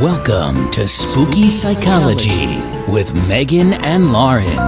Welcome to Spooky Psychology with Megan and Lauren.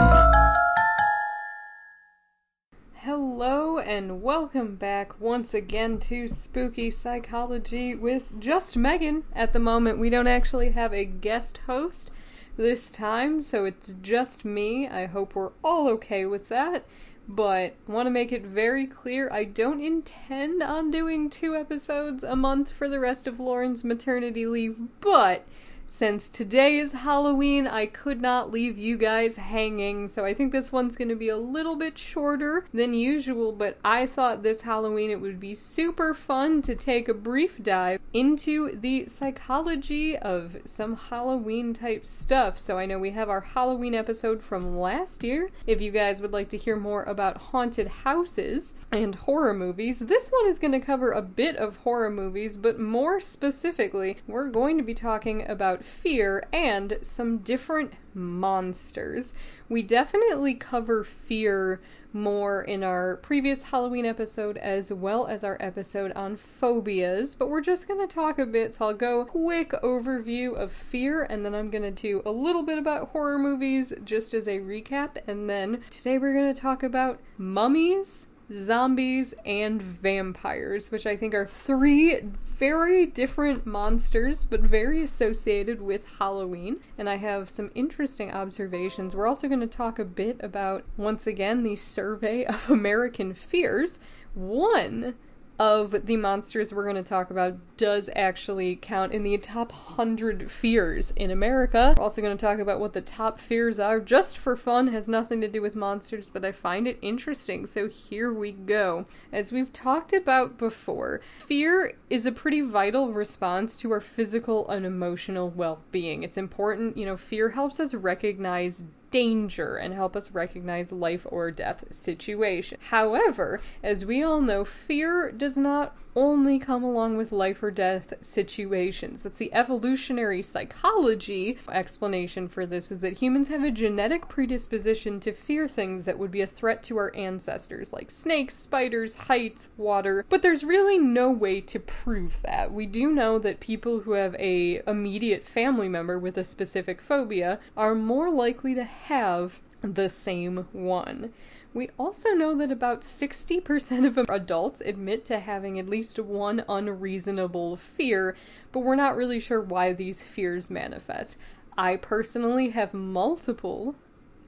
Hello and welcome back once again to Spooky Psychology with just Megan. At the moment, we don't actually have a guest host this time, so it's just me. I hope we're all okay with that. But want to make it very clear I don't intend on doing two episodes a month for the rest of Lauren's maternity leave, but since today is Halloween, I could not leave you guys hanging, so I think this one's going to be a little bit shorter than usual, but I thought this Halloween it would be super fun to take a brief dive into the psychology of some Halloween type stuff. So I know we have our Halloween episode from last year. If you guys would like to hear more about haunted houses and horror movies, this one is going to cover a bit of horror movies, but more specifically, we're going to be talking about about fear and some different monsters. We definitely cover fear more in our previous Halloween episode as well as our episode on phobias, but we're just going to talk a bit. So I'll go quick overview of fear and then I'm going to do a little bit about horror movies just as a recap and then today we're going to talk about mummies zombies, and vampires, which I think are three very different monsters, but very associated with Halloween. And I have some interesting observations. We're also going to talk a bit about, once again, the survey of American fears. One of the monsters we're going to talk about does actually count in the top 100 fears in America. We're also going to talk about what the top fears are just for fun, has nothing to do with monsters, but I find it interesting. So here we go. As we've talked about before, fear is a pretty vital response to our physical and emotional well being. It's important, you know, fear helps us recognize danger and help us recognize life or death situation. However, as we all know, fear does not only come along with life or death situations. That's the evolutionary psychology explanation for this is that humans have a genetic predisposition to fear things that would be a threat to our ancestors, like snakes, spiders, heights, water. But there's really no way to prove that. We do know that people who have a immediate family member with a specific phobia are more likely to have the same one. We also know that about 60% of adults admit to having at least one unreasonable fear, but we're not really sure why these fears manifest. I personally have multiple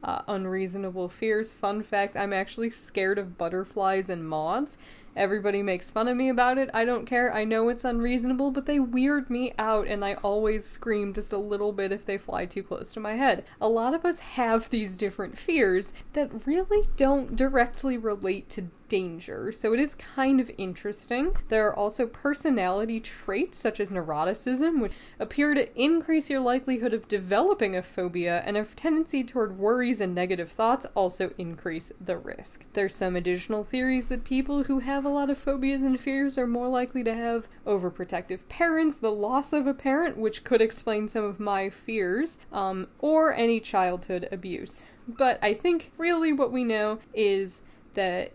uh, unreasonable fears. Fun fact I'm actually scared of butterflies and moths. Everybody makes fun of me about it. I don't care. I know it's unreasonable, but they weird me out, and I always scream just a little bit if they fly too close to my head. A lot of us have these different fears that really don't directly relate to danger, so it is kind of interesting. There are also personality traits such as neuroticism, which appear to increase your likelihood of developing a phobia, and a tendency toward worries and negative thoughts also increase the risk. There's some additional theories that people who have a lot of phobias and fears are more likely to have overprotective parents, the loss of a parent, which could explain some of my fears, um, or any childhood abuse. But I think really what we know is that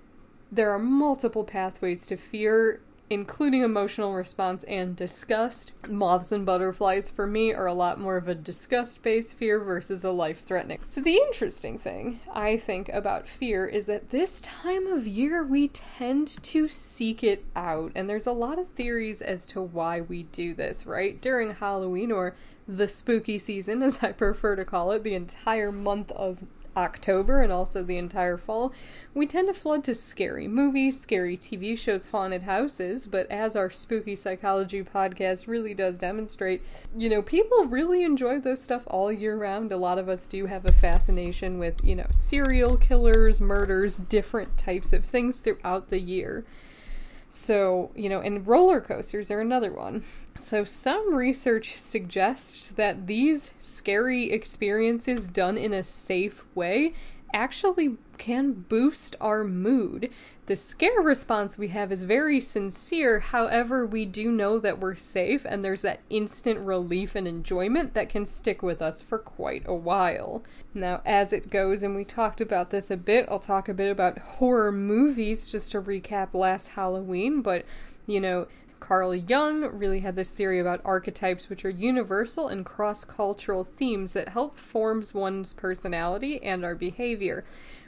there are multiple pathways to fear, including emotional response and disgust. Moths and butterflies, for me, are a lot more of a disgust based fear versus a life threatening. So, the interesting thing I think about fear is that this time of year we tend to seek it out, and there's a lot of theories as to why we do this, right? During Halloween or the spooky season, as I prefer to call it, the entire month of October and also the entire fall, we tend to flood to scary movies, scary TV shows, haunted houses, but as our spooky psychology podcast really does demonstrate, you know, people really enjoy those stuff all year round. A lot of us do have a fascination with, you know, serial killers, murders, different types of things throughout the year. So, you know, and roller coasters are another one. So, some research suggests that these scary experiences done in a safe way actually can boost our mood. The scare response we have is very sincere, however, we do know that we're safe and there's that instant relief and enjoyment that can stick with us for quite a while. Now, as it goes, and we talked about this a bit, I'll talk a bit about horror movies just to recap last Halloween, but you know, Carl Jung really had this theory about archetypes, which are universal and cross cultural themes that help forms one's personality and our behavior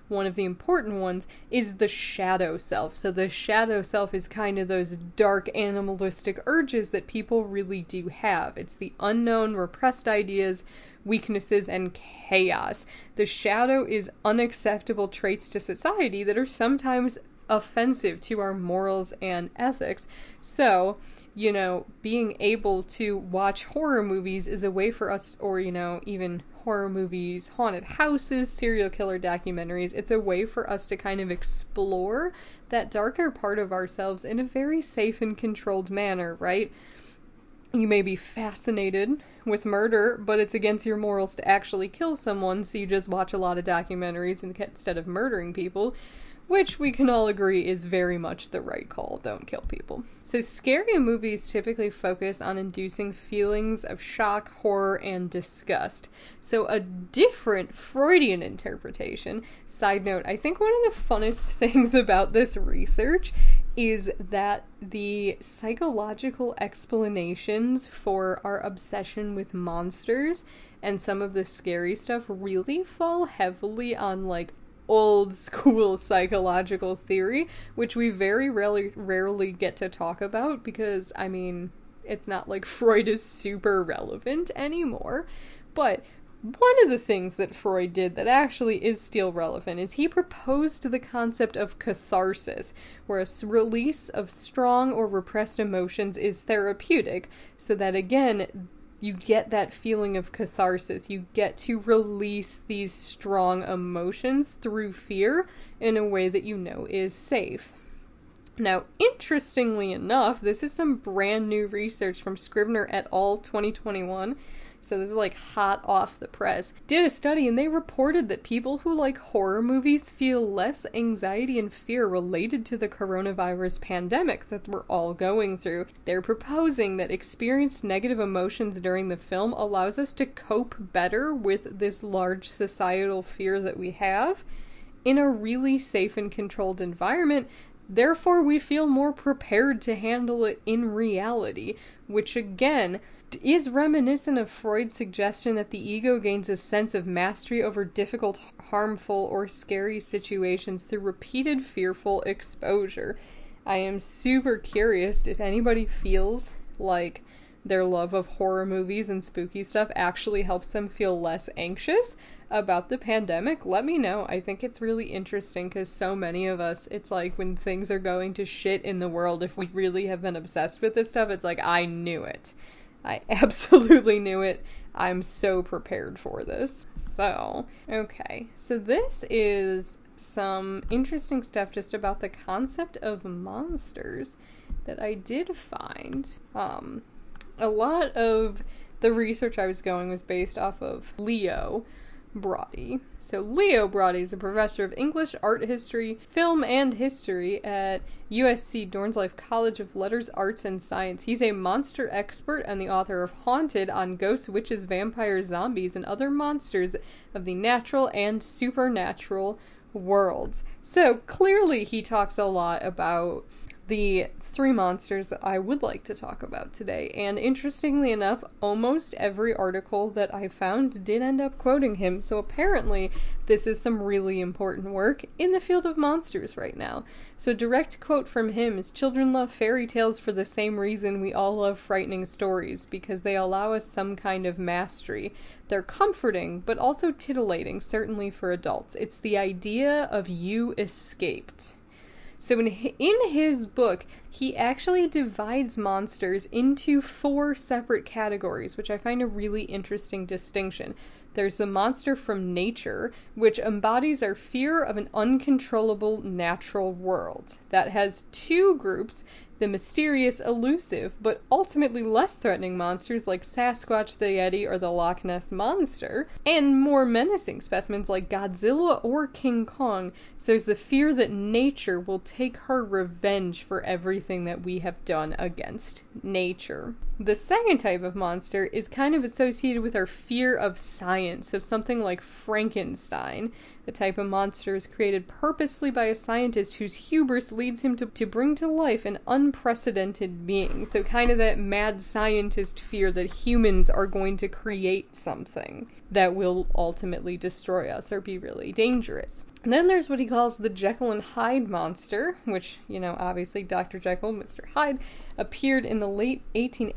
one of the important ones is the shadow self. So the shadow self is kind of those dark animalistic urges that people really do have. It's the unknown, repressed ideas, weaknesses, and chaos. The shadow is unacceptable traits to society that are sometimes offensive to our morals and ethics. So, you know, being able to watch horror movies is a way for us, or, you know, even horror movies, haunted houses, serial killer documentaries. It's a way for us to kind of explore that darker part of ourselves in a very safe and controlled manner, right? You may be fascinated with murder, but it's against your morals to actually kill someone, so you just watch a lot of documentaries instead of murdering people which we can all agree is very much the right call. Don't kill people. So, scary movies typically focus on inducing feelings of shock, horror, and disgust. So, a different Freudian interpretation. Side note, I think one of the funnest things about this research is that the psychological explanations for our obsession with monsters and some of the scary stuff really fall heavily on like old school psychological theory, which we very rarely rarely get to talk about because I mean, it's not like Freud is super relevant anymore. But one of the things that Freud did that actually is still relevant is he proposed the concept of catharsis, where a release of strong or repressed emotions is therapeutic, so that again, you get that feeling of catharsis. You get to release these strong emotions through fear in a way that you know is safe. Now, interestingly enough, this is some brand new research from Scrivner et al. 2021 so this is like hot off the press, did a study and they reported that people who like horror movies feel less anxiety and fear related to the coronavirus pandemic that we're all going through. They're proposing that experienced negative emotions during the film allows us to cope better with this large societal fear that we have in a really safe and controlled environment Therefore, we feel more prepared to handle it in reality, which again is reminiscent of Freud's suggestion that the ego gains a sense of mastery over difficult, harmful, or scary situations through repeated fearful exposure. I am super curious if anybody feels like their love of horror movies and spooky stuff actually helps them feel less anxious about the pandemic, let me know. I think it's really interesting because so many of us, it's like when things are going to shit in the world, if we really have been obsessed with this stuff, it's like, I knew it. I absolutely knew it. I'm so prepared for this. So, okay. So, this is some interesting stuff just about the concept of monsters that I did find. Um, a lot of the research I was going was based off of Leo, Braudy. So, Leo Braudy is a professor of English, art history, film, and history at USC Dornsife College of Letters, Arts, and Science. He's a monster expert and the author of Haunted on ghosts, witches, vampires, zombies, and other monsters of the natural and supernatural worlds. So, clearly, he talks a lot about the three monsters that I would like to talk about today. And interestingly enough, almost every article that I found did end up quoting him, so apparently this is some really important work in the field of monsters right now. So, direct quote from him is Children love fairy tales for the same reason we all love frightening stories, because they allow us some kind of mastery. They're comforting, but also titillating, certainly for adults. It's the idea of you escaped. So in in his book, he actually divides monsters into four separate categories, which I find a really interesting distinction. There's the monster from nature, which embodies our fear of an uncontrollable natural world. That has two groups the mysterious, elusive, but ultimately less threatening monsters like Sasquatch the Yeti or the Loch Ness Monster, and more menacing specimens like Godzilla or King Kong. So there's the fear that nature will take her revenge for everything that we have done against nature. The second type of monster is kind of associated with our fear of science, of something like Frankenstein. The type of monster is created purposefully by a scientist whose hubris leads him to, to bring to life an unprecedented being. So, kind of that mad scientist fear that humans are going to create something that will ultimately destroy us or be really dangerous. And then there's what he calls the Jekyll and Hyde monster, which, you know, obviously Dr. Jekyll, Mr. Hyde, appeared in the late 1880s,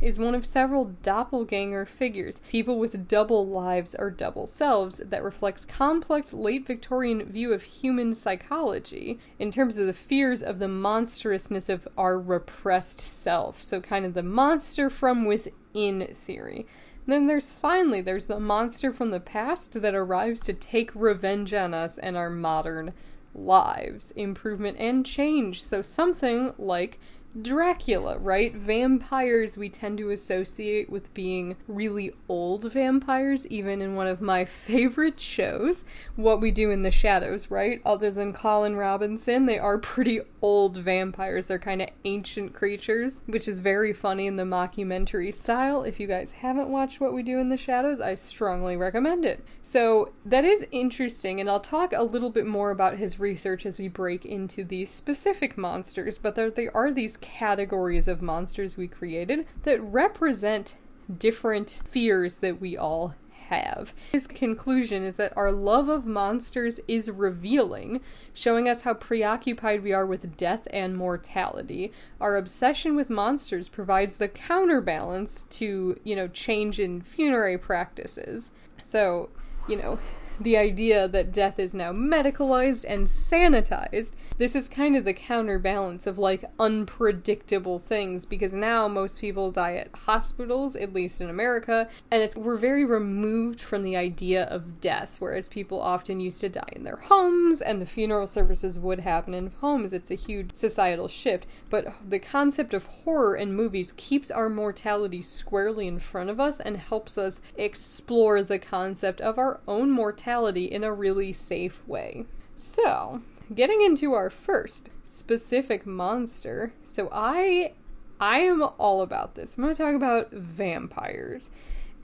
is one of several doppelganger figures, people with double lives or double selves, that reflects complex late Victorian view of human psychology in terms of the fears of the monstrousness of our repressed self. So, kind of the monster from within theory. Then there's finally there's the monster from the past that arrives to take revenge on us and our modern lives, improvement and change. So something like Dracula, right? Vampires we tend to associate with being really old vampires, even in one of my favorite shows, What We Do in the Shadows, right? Other than Colin Robinson, they are pretty old vampires. They're kind of ancient creatures, which is very funny in the mockumentary style. If you guys haven't watched What We Do in the Shadows, I strongly recommend it. So that is interesting, and I'll talk a little bit more about his research as we break into these specific monsters, but there, there are these categories of monsters we created that represent different fears that we all have. His conclusion is that our love of monsters is revealing, showing us how preoccupied we are with death and mortality. Our obsession with monsters provides the counterbalance to, you know, change in funerary practices. So, you know, the idea that death is now medicalized and sanitized, this is kind of the counterbalance of like unpredictable things because now most people die at hospitals, at least in America, and it's we're very removed from the idea of death, whereas people often used to die in their homes and the funeral services would happen in homes. It's a huge societal shift, but the concept of horror in movies keeps our mortality squarely in front of us and helps us explore the concept of our own mortality in a really safe way. So, getting into our first specific monster. So I I am all about this. I'm going to talk about vampires.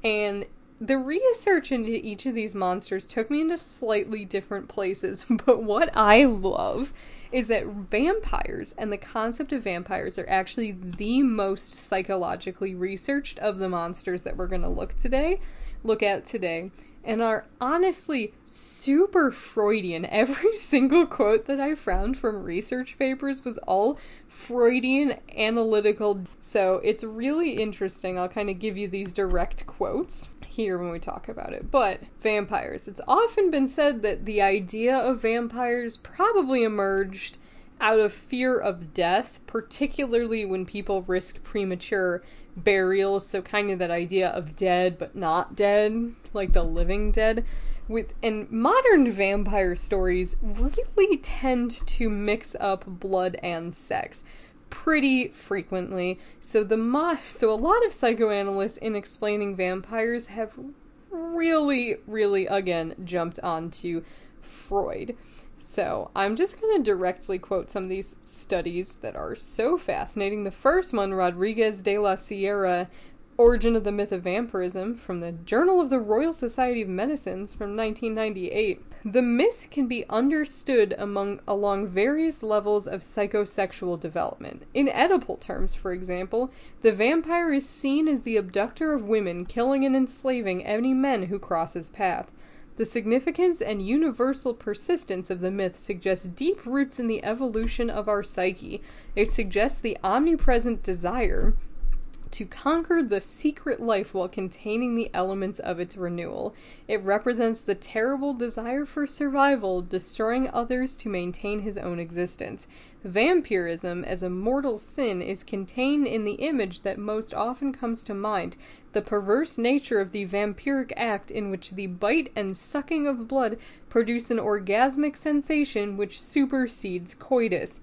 And the research into each of these monsters took me into slightly different places, but what I love is that vampires and the concept of vampires are actually the most psychologically researched of the monsters that we're going to look today, look at today and are honestly super Freudian. Every single quote that I found from research papers was all Freudian analytical. So it's really interesting. I'll kind of give you these direct quotes here when we talk about it. But vampires. It's often been said that the idea of vampires probably emerged out of fear of death, particularly when people risk premature burials, so kind of that idea of dead but not dead, like the living dead. With and modern vampire stories really tend to mix up blood and sex pretty frequently. So the mo- so a lot of psychoanalysts in explaining vampires have really really again jumped onto Freud. So, I'm just going to directly quote some of these studies that are so fascinating. The first one, Rodriguez de la Sierra, Origin of the Myth of Vampirism, from the Journal of the Royal Society of Medicines from 1998. The myth can be understood among along various levels of psychosexual development. In Oedipal terms, for example, the vampire is seen as the abductor of women, killing and enslaving any men who cross his path. The significance and universal persistence of the myth suggests deep roots in the evolution of our psyche. It suggests the omnipresent desire to conquer the secret life while containing the elements of its renewal. It represents the terrible desire for survival, destroying others to maintain his own existence. Vampirism, as a mortal sin, is contained in the image that most often comes to mind the perverse nature of the vampiric act, in which the bite and sucking of blood produce an orgasmic sensation which supersedes coitus.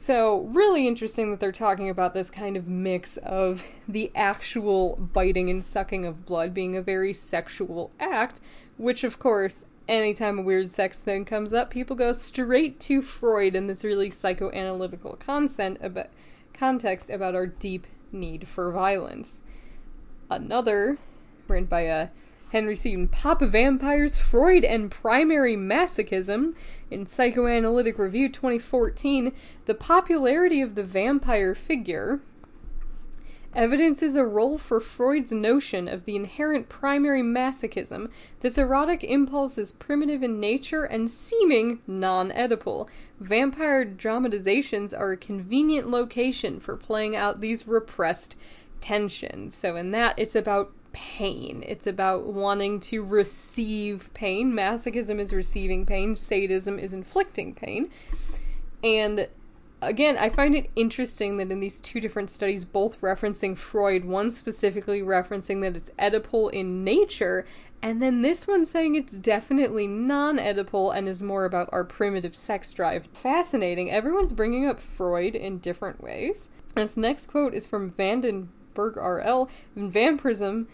So, really interesting that they're talking about this kind of mix of the actual biting and sucking of blood being a very sexual act, which, of course, anytime a weird sex thing comes up, people go straight to Freud and this really psychoanalytical concept about, context about our deep need for violence. Another, written by uh, Henry Seaton, Pop Vampires, Freud and Primary Masochism, in Psychoanalytic Review 2014, the popularity of the vampire figure evidences a role for Freud's notion of the inherent primary masochism. This erotic impulse is primitive in nature and seeming non Oedipal. Vampire dramatizations are a convenient location for playing out these repressed tensions. So, in that, it's about pain. It's about wanting to receive pain. Masochism is receiving pain, sadism is inflicting pain. And again, I find it interesting that in these two different studies, both referencing Freud, one specifically referencing that it's Oedipal in nature, and then this one saying it's definitely non Oedipal and is more about our primitive sex drive. Fascinating. Everyone's bringing up Freud in different ways. This next quote is from Vandenberg RL Vampirism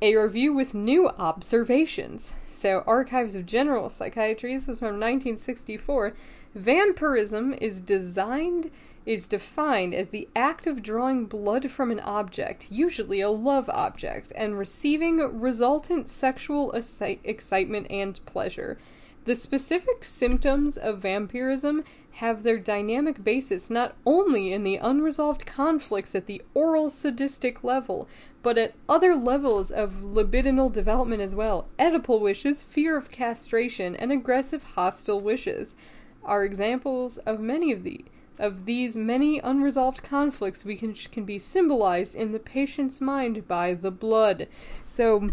a review with new observations. So, Archives of General Psychiatry, this is from 1964. Vampirism is designed is defined as the act of drawing blood from an object, usually a love object, and receiving resultant sexual excitement and pleasure. The specific symptoms of vampirism have their dynamic basis not only in the unresolved conflicts at the oral sadistic level, but at other levels of libidinal development as well. Oedipal wishes, fear of castration, and aggressive hostile wishes are examples of many of the of these many unresolved conflicts we can can be symbolized in the patient's mind by the blood. So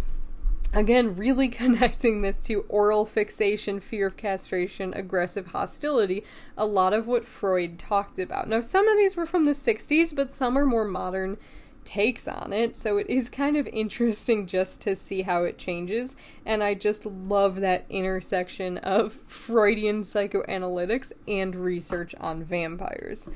Again, really connecting this to oral fixation, fear of castration, aggressive hostility, a lot of what Freud talked about. Now, some of these were from the 60s, but some are more modern takes on it, so it is kind of interesting just to see how it changes. And I just love that intersection of Freudian psychoanalytics and research on vampires.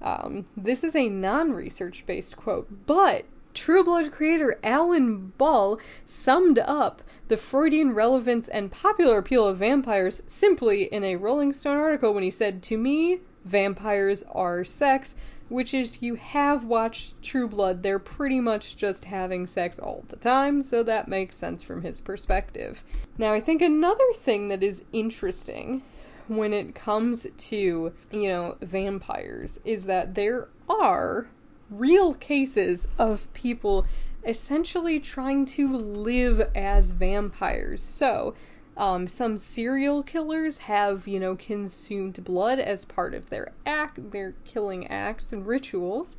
Um, this is a non research based quote, but True Blood creator Alan Ball summed up the Freudian relevance and popular appeal of vampires simply in a Rolling Stone article when he said, To me, vampires are sex, which is you have watched True Blood, they're pretty much just having sex all the time, so that makes sense from his perspective. Now, I think another thing that is interesting when it comes to, you know, vampires is that there are real cases of people essentially trying to live as vampires. So, um, some serial killers have, you know, consumed blood as part of their act, their killing acts and rituals.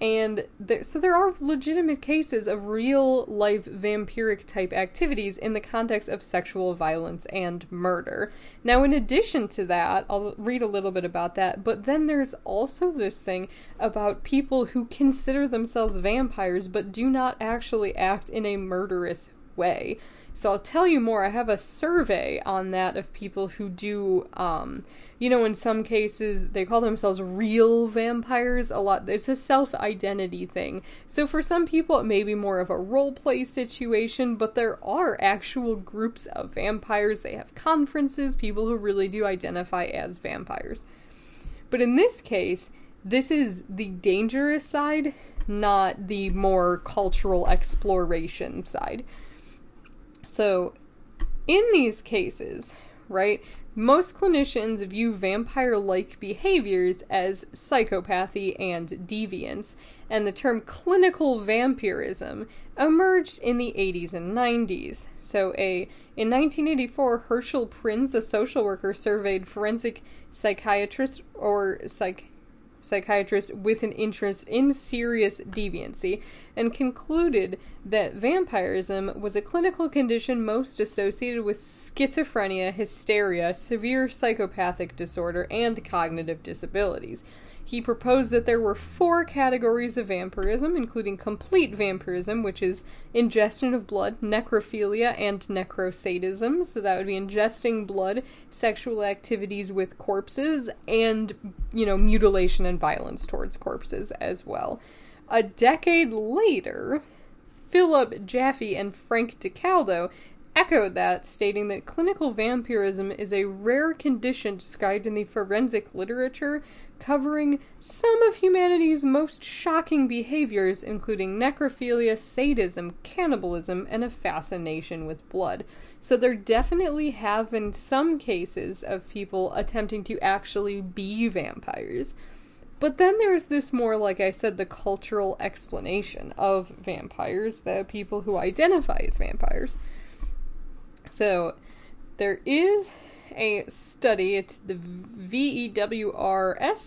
And there, so there are legitimate cases of real life vampiric type activities in the context of sexual violence and murder. Now, in addition to that, I'll read a little bit about that, but then there's also this thing about people who consider themselves vampires but do not actually act in a murderous way. So I'll tell you more. I have a survey on that of people who do, um, you know, in some cases they call themselves real vampires. A lot, it's a self identity thing. So for some people, it may be more of a role play situation, but there are actual groups of vampires. They have conferences, people who really do identify as vampires. But in this case, this is the dangerous side, not the more cultural exploration side. So, in these cases, right, most clinicians view vampire like behaviors as psychopathy and deviance, and the term clinical vampirism emerged in the 80s and 90s. So, a in 1984, Herschel Prins, a social worker, surveyed forensic psychiatrists or psych psychiatrist with an interest in serious deviancy and concluded that vampirism was a clinical condition most associated with schizophrenia, hysteria, severe psychopathic disorder, and cognitive disabilities. He proposed that there were four categories of vampirism, including complete vampirism, which is ingestion of blood, necrophilia, and necrosadism. So that would be ingesting blood, sexual activities with corpses, and, you know, mutilation and violence towards corpses as well. A decade later, Philip Jaffe and Frank DiCataldo echoed that, stating that clinical vampirism is a rare condition described in the forensic literature, covering some of humanity's most shocking behaviors, including necrophilia, sadism, cannibalism, and a fascination with blood. So there definitely have been some cases of people attempting to actually be vampires. But then there's this more, like I said, the cultural explanation of vampires, the people who identify as vampires. So there is a study, it's the VEWRS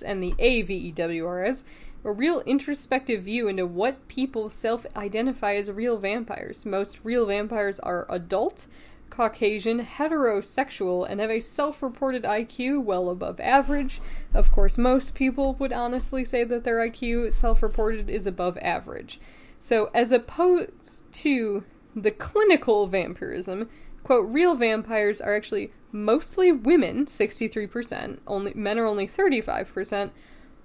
and the AVEWRS, a real introspective view into what people self identify as real vampires. Most real vampires are adult, Caucasian, heterosexual, and have a self reported IQ well above average. Of course, most people would honestly say that their IQ self reported is above average. So, as opposed to the clinical vampirism, quote, real vampires are actually mostly women, 63%, only men are only 35%.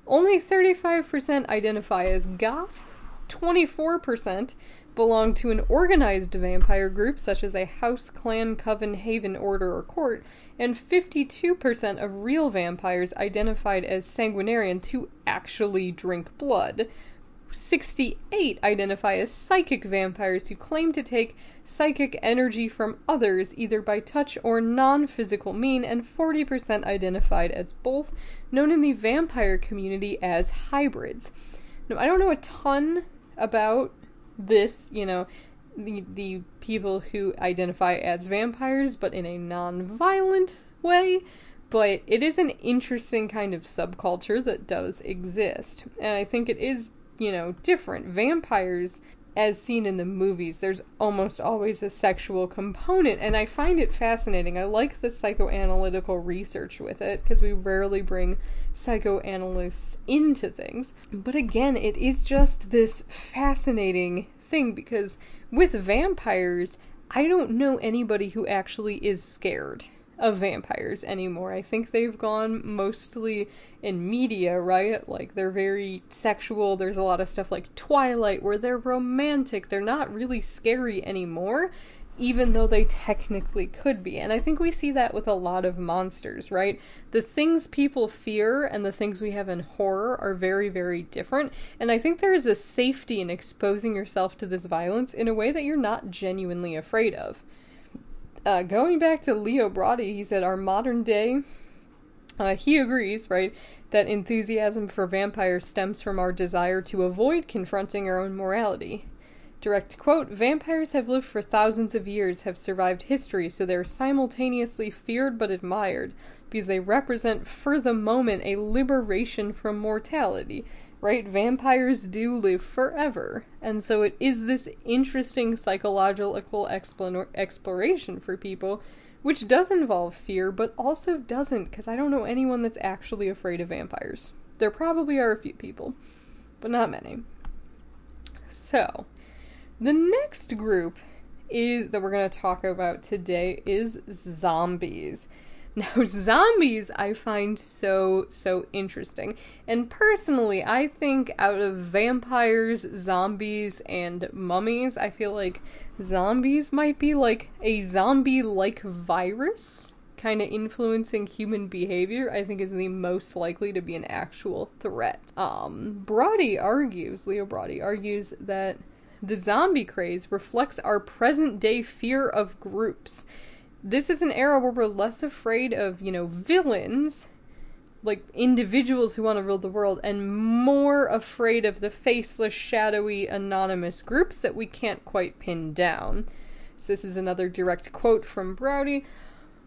Only 35% identify as goth, 24% belong to an organized vampire group such as a house, clan, coven, haven, order, or court, and 52% of real vampires identified as sanguinarians who actually drink blood. 68 identify as psychic vampires who claim to take psychic energy from others either by touch or non physical mean, and 40% identified as both, known in the vampire community as hybrids. Now, I don't know a ton about this, you know, the the people who identify as vampires but in a non-violent way, but it is an interesting kind of subculture that does exist. And I think it is you know, different. Vampires, as seen in the movies, there's almost always a sexual component, and I find it fascinating. I like the psychoanalytical research with it because we rarely bring psychoanalysts into things. But again, it is just this fascinating thing because with vampires, I don't know anybody who actually is scared of vampires anymore. I think they've gone mostly in media, right? Like they're very sexual. There's a lot of stuff like Twilight where they're romantic. They're not really scary anymore, even though they technically could be. And I think we see that with a lot of monsters, right? The things people fear and the things we have in horror are very, very different. And I think there is a safety in exposing yourself to this violence in a way that you're not genuinely afraid of. Uh, going back to Leo Braudy, he said, Our modern day, uh, he agrees, right, that enthusiasm for vampires stems from our desire to avoid confronting our own morality. Direct quote Vampires have lived for thousands of years, have survived history, so they're simultaneously feared but admired, because they represent for the moment a liberation from mortality right? Vampires do live forever. And so it is this interesting psychological exploration for people, which does involve fear, but also doesn't, because I don't know anyone that's actually afraid of vampires. There probably are a few people, but not many. So, the next group is that we're going to talk about today is zombies. Now, zombies I find so, so interesting. And personally, I think out of vampires, zombies, and mummies, I feel like zombies might be like a zombie like virus kind of influencing human behavior, I think is the most likely to be an actual threat. Um, Braudy argues, Leo Braudy argues that the zombie craze reflects our present day fear of groups this is an era where we're less afraid of, you know, villains, like individuals who want to rule the world, and more afraid of the faceless, shadowy, anonymous groups that we can't quite pin down. So, this is another direct quote from Braudy.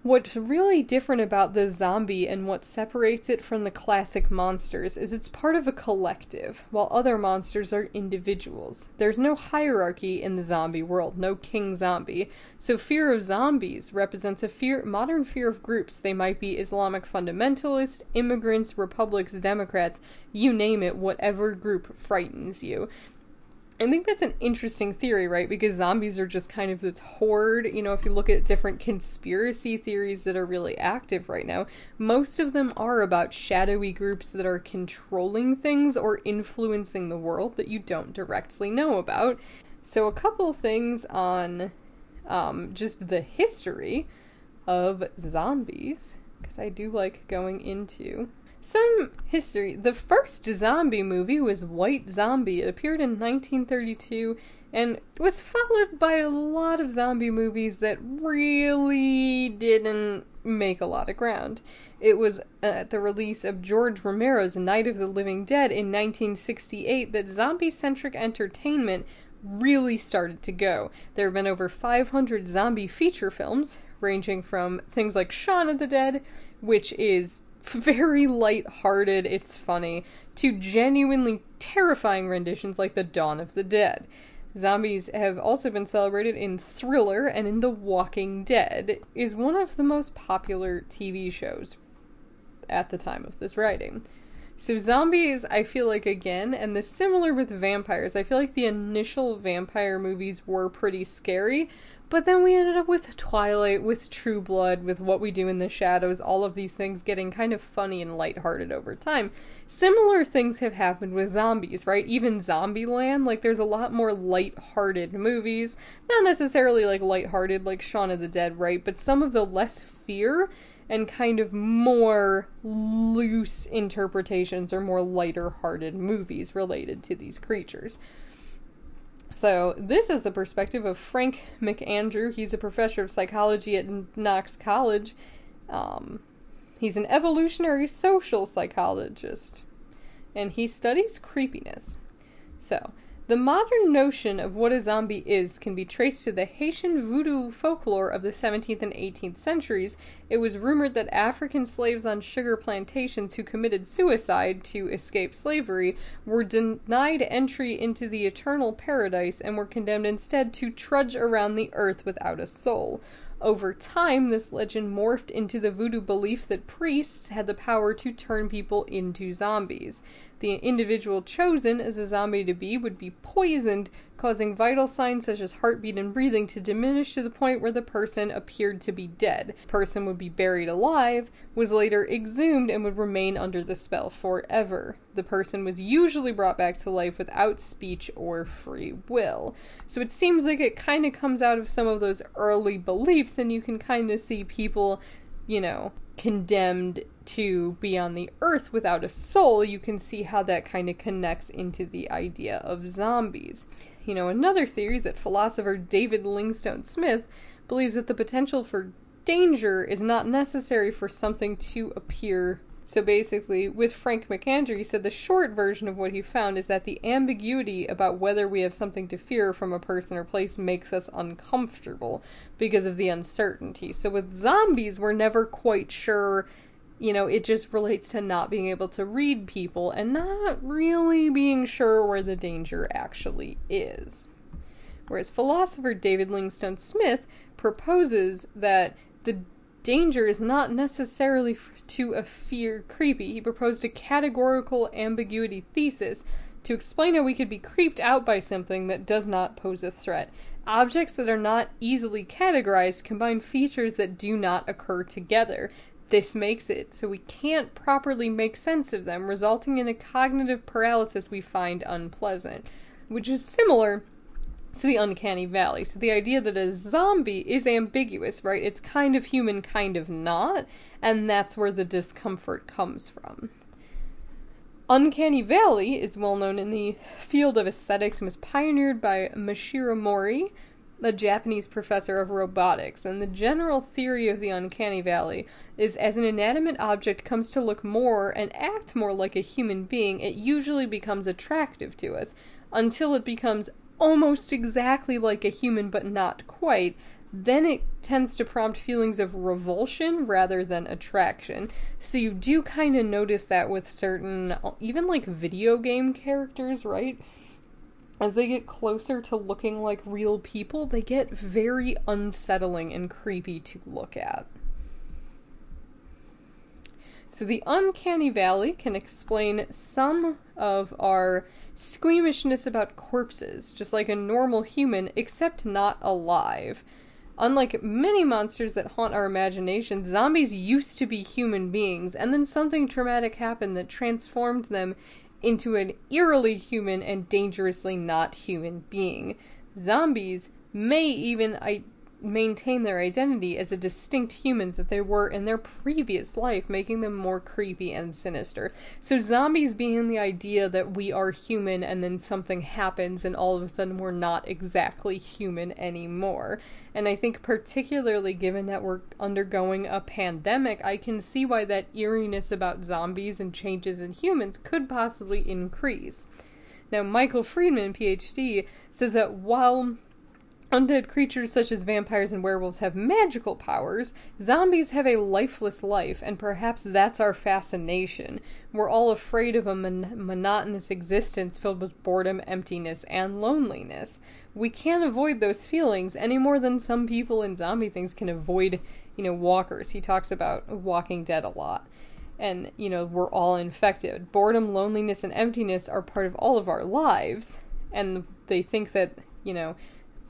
What's really different about the zombie and what separates it from the classic monsters is it's part of a collective, while other monsters are individuals. There's no hierarchy in the zombie world, no king zombie. So fear of zombies represents a fear modern fear of groups. They might be Islamic fundamentalists, immigrants, republics, democrats, you name it, whatever group frightens you. I think that's an interesting theory, right? Because zombies are just kind of this horde. You know, if you look at different conspiracy theories that are really active right now, most of them are about shadowy groups that are controlling things or influencing the world that you don't directly know about. So, a couple things on um, just the history of zombies, because I do like going into some history. The first zombie movie was White Zombie. It appeared in 1932 and was followed by a lot of zombie movies that really didn't make a lot of ground. It was uh, at the release of George Romero's Night of the Living Dead in 1968 that zombie centric entertainment really started to go. There have been over 500 zombie feature films, ranging from things like Shaun of the Dead, which is very light-hearted, it's funny, to genuinely terrifying renditions like The Dawn of the Dead. Zombies have also been celebrated in Thriller and in The Walking Dead is one of the most popular TV shows at the time of this writing. So zombies, I feel like again, and this similar with vampires. I feel like the initial vampire movies were pretty scary, but then we ended up with Twilight, with True Blood, with What We Do in the Shadows, all of these things getting kind of funny and lighthearted over time. Similar things have happened with zombies, right? Even Zombieland, like there's a lot more light-hearted movies. Not necessarily like light-hearted like Shaun of the Dead, right? But some of the less fear and kind of more loose interpretations or more lighter hearted movies related to these creatures. So, this is the perspective of Frank McAndrew. He's a professor of psychology at Knox College. Um, he's an evolutionary social psychologist, and he studies creepiness. So, the modern notion of what a zombie is can be traced to the Haitian voodoo folklore of the 17th and 18th centuries. It was rumored that African slaves on sugar plantations who committed suicide to escape slavery were denied entry into the eternal paradise and were condemned instead to trudge around the earth without a soul. Over time, this legend morphed into the voodoo belief that priests had the power to turn people into zombies. The individual chosen as a zombie to be would be poisoned causing vital signs such as heartbeat and breathing to diminish to the point where the person appeared to be dead. The person would be buried alive, was later exhumed, and would remain under the spell forever. The person was usually brought back to life without speech or free will. So it seems like it kind of comes out of some of those early beliefs, and you can kind of see people, you know, condemned to be on the earth without a soul, you can see how that kind of connects into the idea of zombies. You know, another theory is that philosopher David Livingstone Smith believes that the potential for danger is not necessary for something to appear. So basically, with Frank McAndrew, he said the short version of what he found is that the ambiguity about whether we have something to fear from a person or place makes us uncomfortable because of the uncertainty. So with zombies, we're never quite sure you know, it just relates to not being able to read people and not really being sure where the danger actually is. Whereas philosopher David Livingstone Smith proposes that the danger is not necessarily to a fear creepy. He proposed a categorical ambiguity thesis to explain how we could be creeped out by something that does not pose a threat. Objects that are not easily categorized combine features that do not occur together. This makes it so we can't properly make sense of them, resulting in a cognitive paralysis we find unpleasant, which is similar to the uncanny valley. So the idea that a zombie is ambiguous, right? It's kind of human, kind of not, and that's where the discomfort comes from. Uncanny Valley is well known in the field of aesthetics and was pioneered by Masahiro Mori, a Japanese professor of robotics, and the general theory of the uncanny valley is as an inanimate object comes to look more and act more like a human being, it usually becomes attractive to us until it becomes almost exactly like a human but not quite. Then it tends to prompt feelings of revulsion rather than attraction. So you do kind of notice that with certain, even like video game characters, right? as they get closer to looking like real people, they get very unsettling and creepy to look at. So, the uncanny valley can explain some of our squeamishness about corpses, just like a normal human, except not alive. Unlike many monsters that haunt our imagination, zombies used to be human beings, and then something traumatic happened that transformed them into an eerily human and dangerously not human being. Zombies may even I maintain their identity as a distinct humans that they were in their previous life, making them more creepy and sinister. So, zombies being the idea that we are human and then something happens and all of a sudden we're not exactly human anymore. And I think, particularly given that we're undergoing a pandemic, I can see why that eeriness about zombies and changes in humans could possibly increase. Now, Michael Friedman, PhD, says that while Undead creatures such as vampires and werewolves have magical powers. Zombies have a lifeless life, and perhaps that's our fascination. We're all afraid of a mon- monotonous existence filled with boredom, emptiness, and loneliness. We can't avoid those feelings any more than some people in zombie things can avoid, you know, walkers. He talks about Walking Dead a lot. And, you know, we're all infected. Boredom, loneliness, and emptiness are part of all of our lives. And they think that, you know,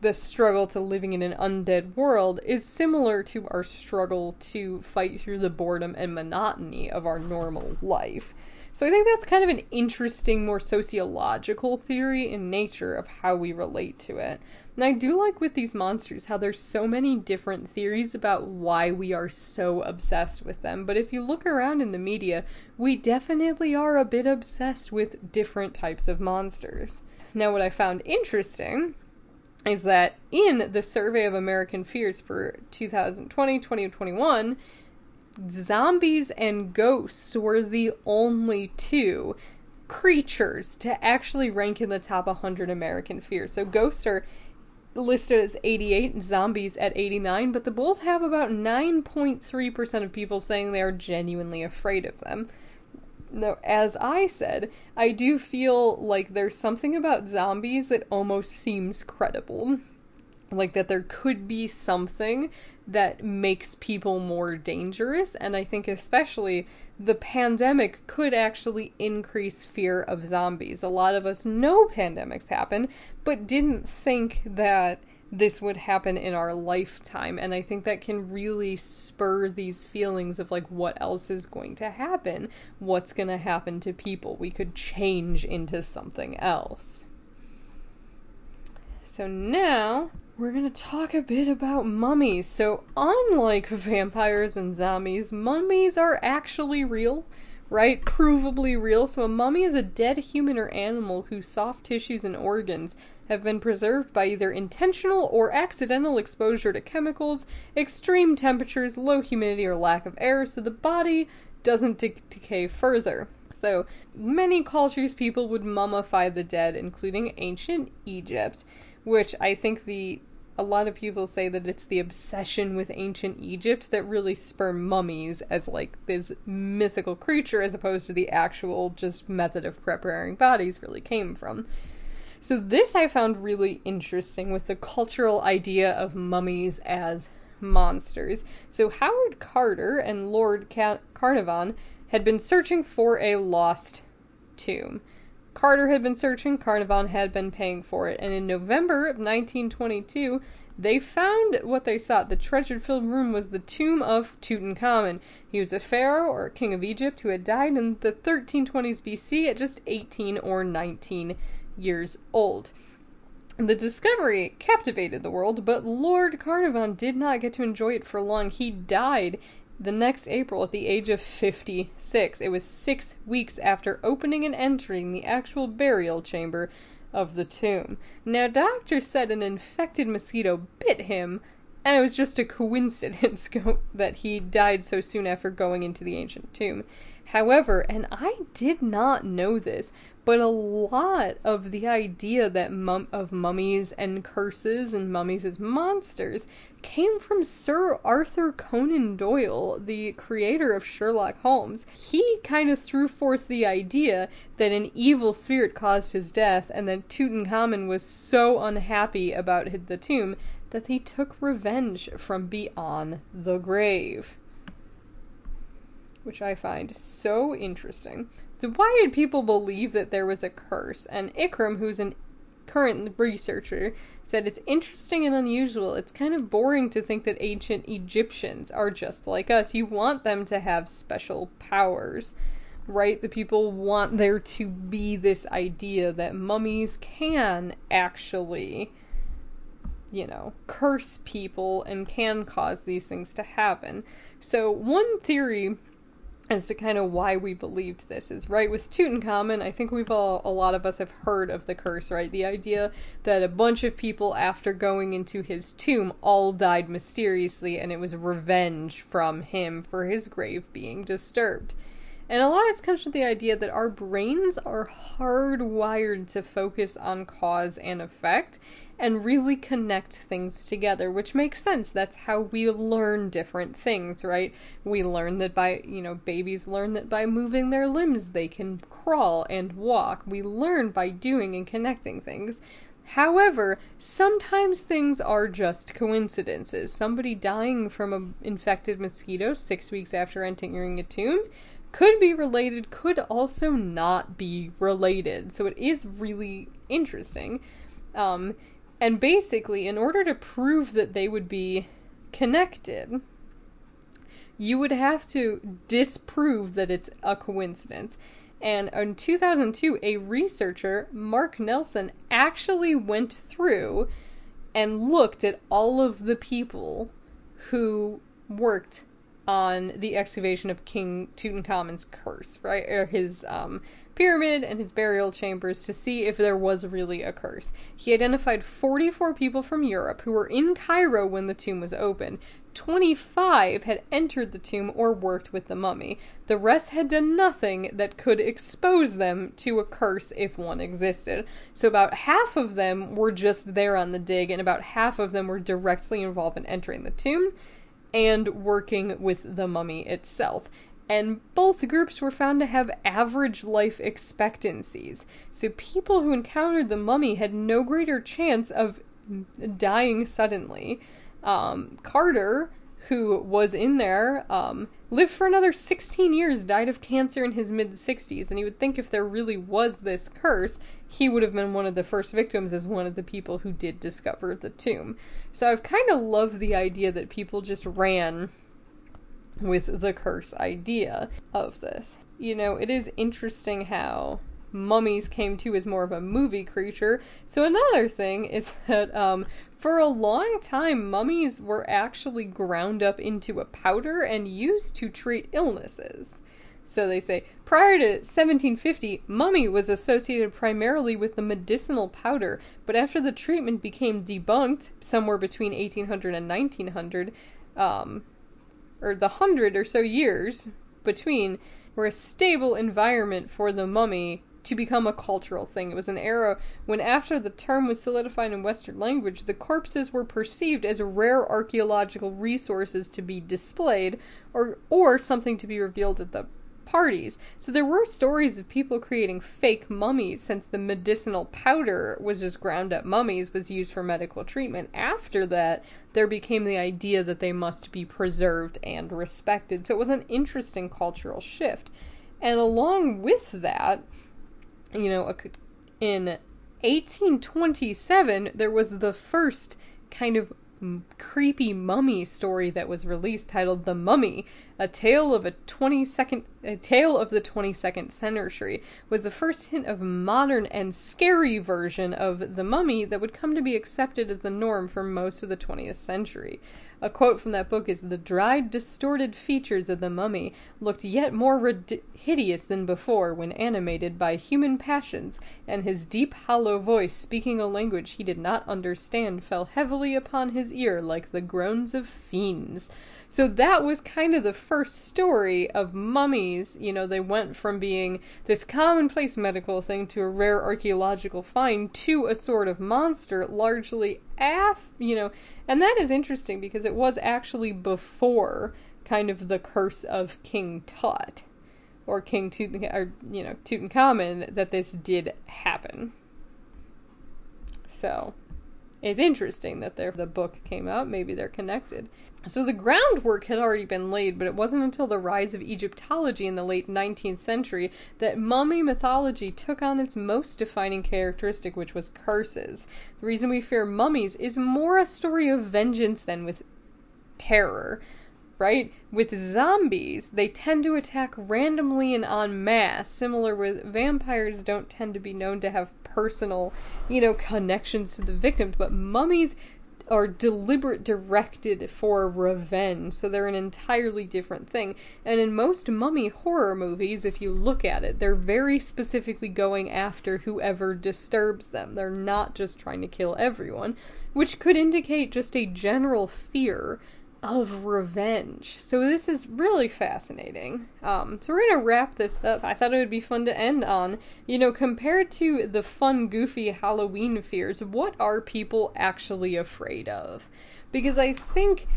the struggle to living in an undead world is similar to our struggle to fight through the boredom and monotony of our normal life. So I think that's kind of an interesting, more sociological theory in nature of how we relate to it. And I do like with these monsters how there's so many different theories about why we are so obsessed with them. But if you look around in the media, we definitely are a bit obsessed with different types of monsters. Now, what I found interesting is that in the survey of American fears for 2020 2021, zombies and ghosts were the only two creatures to actually rank in the top 100 American fears. So ghosts are listed as 88 zombies at 89, but they both have about 9.3% of people saying they are genuinely afraid of them no, as I said, I do feel like there's something about zombies that almost seems credible. Like that there could be something that makes people more dangerous, and I think especially the pandemic could actually increase fear of zombies. A lot of us know pandemics happen, but didn't think that this would happen in our lifetime. And i think that can really spur these feelings of like what else is going to happen? What's going to happen to people? We could change into something else. So now we're going to talk a bit about mummies. So, unlike vampires and zombies, mummies are actually real right? Provably real. So, a mummy is a dead human or animal whose soft tissues and organs have been preserved by either intentional or accidental exposure to chemicals, extreme temperatures, low humidity, or lack of air, so the body doesn't de- decay further. So, many cultures, people would mummify the dead, including ancient Egypt, which I think the a lot of people say that it's the obsession with ancient Egypt that really spur mummies as like this mythical creature as opposed to the actual just method of preparing bodies really came from. So this I found really interesting with the cultural idea of mummies as monsters. So Howard Carter and Lord Carnarvon had been searching for a lost tomb. Carter had been searching, Carnarvon had been paying for it, and in November of 1922, they found what they sought. The treasure filled room was the tomb of Tutankhamun. He was a pharaoh or king of Egypt who had died in the 1320s BC at just 18 or 19 years old. The discovery captivated the world, but Lord Carnarvon did not get to enjoy it for long. He died the next April, at the age of 56, it was six weeks after opening and entering the actual burial chamber of the tomb. Now, doctors said an infected mosquito bit him, and it was just a coincidence that he died so soon after going into the ancient tomb. However, and I did not know this, but a lot of the idea that mum- of mummies and curses and mummies as monsters came from Sir Arthur Conan Doyle, the creator of Sherlock Holmes. He kind of threw forth the idea that an evil spirit caused his death and that Tutankhamun was so unhappy about the tomb that he took revenge from beyond the grave. Which I find so interesting. So, why did people believe that there was a curse? And Ikram, who's an current researcher, said it's interesting and unusual. It's kind of boring to think that ancient Egyptians are just like us. You want them to have special powers, right? The people want there to be this idea that mummies can actually you know, curse people and can cause these things to happen. So, one theory as to kind of why we believed this is right with Tutankhamun. I think we've all, a lot of us have heard of the curse, right? The idea that a bunch of people, after going into his tomb, all died mysteriously, and it was revenge from him for his grave being disturbed. And a lot of this comes from the idea that our brains are hardwired to focus on cause and effect and really connect things together, which makes sense. That's how we learn different things, right? We learn that by, you know, babies learn that by moving their limbs they can crawl and walk. We learn by doing and connecting things. However, sometimes things are just coincidences. Somebody dying from an infected mosquito six weeks after entering a tomb could be related, could also not be related. So it is really interesting. Um, and basically, in order to prove that they would be connected, you would have to disprove that it's a coincidence. And in 2002, a researcher, Mark Nelson, actually went through and looked at all of the people who worked on the excavation of King Tutankhamun's curse, right? Or his um, pyramid and his burial chambers to see if there was really a curse. He identified 44 people from Europe who were in Cairo when the tomb was open. 25 had entered the tomb or worked with the mummy. The rest had done nothing that could expose them to a curse if one existed. So about half of them were just there on the dig, and about half of them were directly involved in entering the tomb and working with the mummy itself. And both groups were found to have average life expectancies. So people who encountered the mummy had no greater chance of dying suddenly. Um, Carter who was in there, um, lived for another 16 years, died of cancer in his mid 60s. And you would think if there really was this curse, he would have been one of the first victims as one of the people who did discover the tomb. So I've kind of loved the idea that people just ran with the curse idea of this. You know, it is interesting how mummies came to as more of a movie creature. So another thing is that um, for a long time, mummies were actually ground up into a powder and used to treat illnesses. So they say, prior to 1750, mummy was associated primarily with the medicinal powder, but after the treatment became debunked, somewhere between 1800 and 1900, um, or the hundred or so years between, were a stable environment for the mummy to become a cultural thing. It was an era when, after the term was solidified in Western language, the corpses were perceived as rare archaeological resources to be displayed or, or something to be revealed at the parties. So there were stories of people creating fake mummies since the medicinal powder was just ground up mummies was used for medical treatment. After that, there became the idea that they must be preserved and respected. So it was an interesting cultural shift. And along with that, you know, in 1827, there was the first kind of creepy mummy story that was released titled The Mummy, a tale of a 22nd a tale of the 22nd century was the first hint of modern and scary version of The Mummy that would come to be accepted as the norm for most of the 20th century. A quote from that book is The dried, distorted features of the mummy looked yet more rid- hideous than before when animated by human passions, and his deep, hollow voice, speaking a language he did not understand, fell heavily upon his ear like the groans of fiends. So that was kind of the first story of mummies. You know, they went from being this commonplace medical thing to a rare archaeological find to a sort of monster, largely af, you know, and that is interesting because it was actually before kind of the curse of King Tut or King Tut or you know Tutankhamun that this did happen. So, it's interesting that the book came out. Maybe they're connected. So the groundwork had already been laid, but it wasn't until the rise of Egyptology in the late 19th century that mummy mythology took on its most defining characteristic, which was curses. The reason we fear mummies is more a story of vengeance than with terror right? With zombies, they tend to attack randomly and en masse. Similar with vampires, don't tend to be known to have personal, you know, connections to the victims, but mummies are deliberate directed for revenge so they're an entirely different thing and in most mummy horror movies if you look at it they're very specifically going after whoever disturbs them they're not just trying to kill everyone which could indicate just a general fear of revenge. So this is really fascinating. Um, so we're gonna wrap this up. I thought it would be fun to end on, you know, compared to the fun, goofy Halloween fears, what are people actually afraid of? Because I think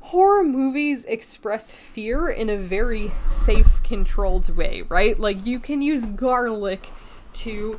horror movies express fear in a very safe, controlled way, right? Like you can use garlic to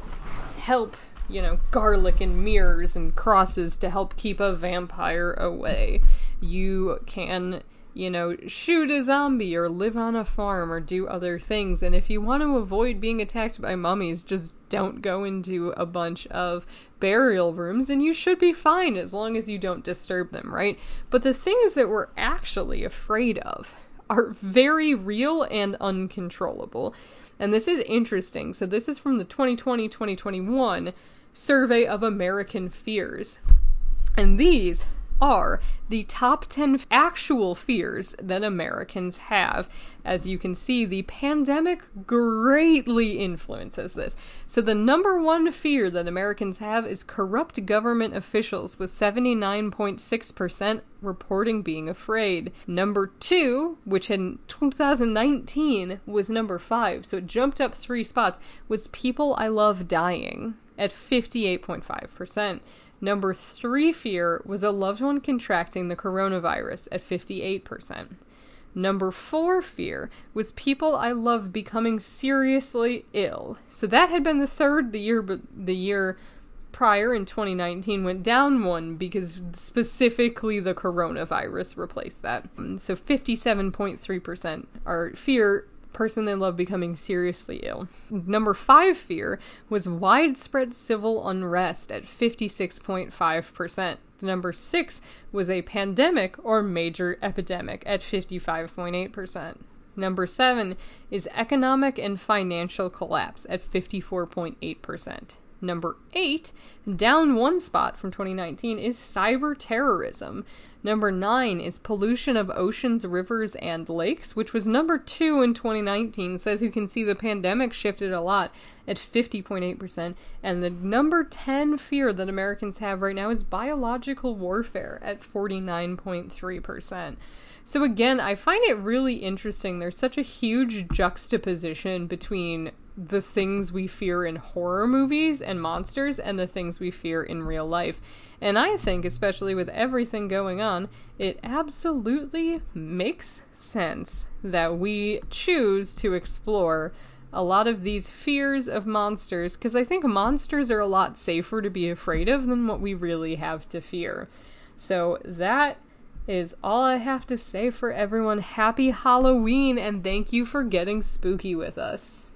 help you know, garlic and mirrors and crosses to help keep a vampire away you can you know, shoot a zombie or live on a farm or do other things. And if you want to avoid being attacked by mummies, just don't go into a bunch of burial rooms and you should be fine as long as you don't disturb them, right? But the things that we're actually afraid of are very real and uncontrollable. And this is interesting. So, this is from the 2020 2021 Survey of American Fears. And these are the top 10 actual fears that Americans have. As you can see, the pandemic greatly influences this. So, the number one fear that Americans have is corrupt government officials, with 79.6% reporting being afraid. Number two, which in 2019 was number five, so it jumped up three spots, was people I love dying at 58.5%. Number three fear was a loved one contracting the coronavirus at 58%. Number four fear was people I love becoming seriously ill. So that had been the third. The year, but the year prior in 2019 went down one because specifically the coronavirus replaced that. So 57.3% are fear person they love becoming seriously ill. Number five fear was widespread civil unrest at 56.5%. Number six was a pandemic or major epidemic at 55.8%. Number seven is economic and financial collapse at 54.8%. Number eight, down one spot from 2019, is cyber terrorism. Number nine is pollution of oceans, rivers, and lakes, which was number two in 2019. So as you can see, the pandemic shifted a lot at 50.8%. And the number 10 fear that Americans have right now is biological warfare at 49.3%. So again, I find it really interesting. There's such a huge juxtaposition between the things we fear in horror movies and monsters and the things we fear in real life. And I think, especially with everything going on, it absolutely makes sense that we choose to explore a lot of these fears of monsters because I think monsters are a lot safer to be afraid of than what we really have to fear. So that is all I have to say for everyone. Happy Halloween and thank you for getting spooky with us.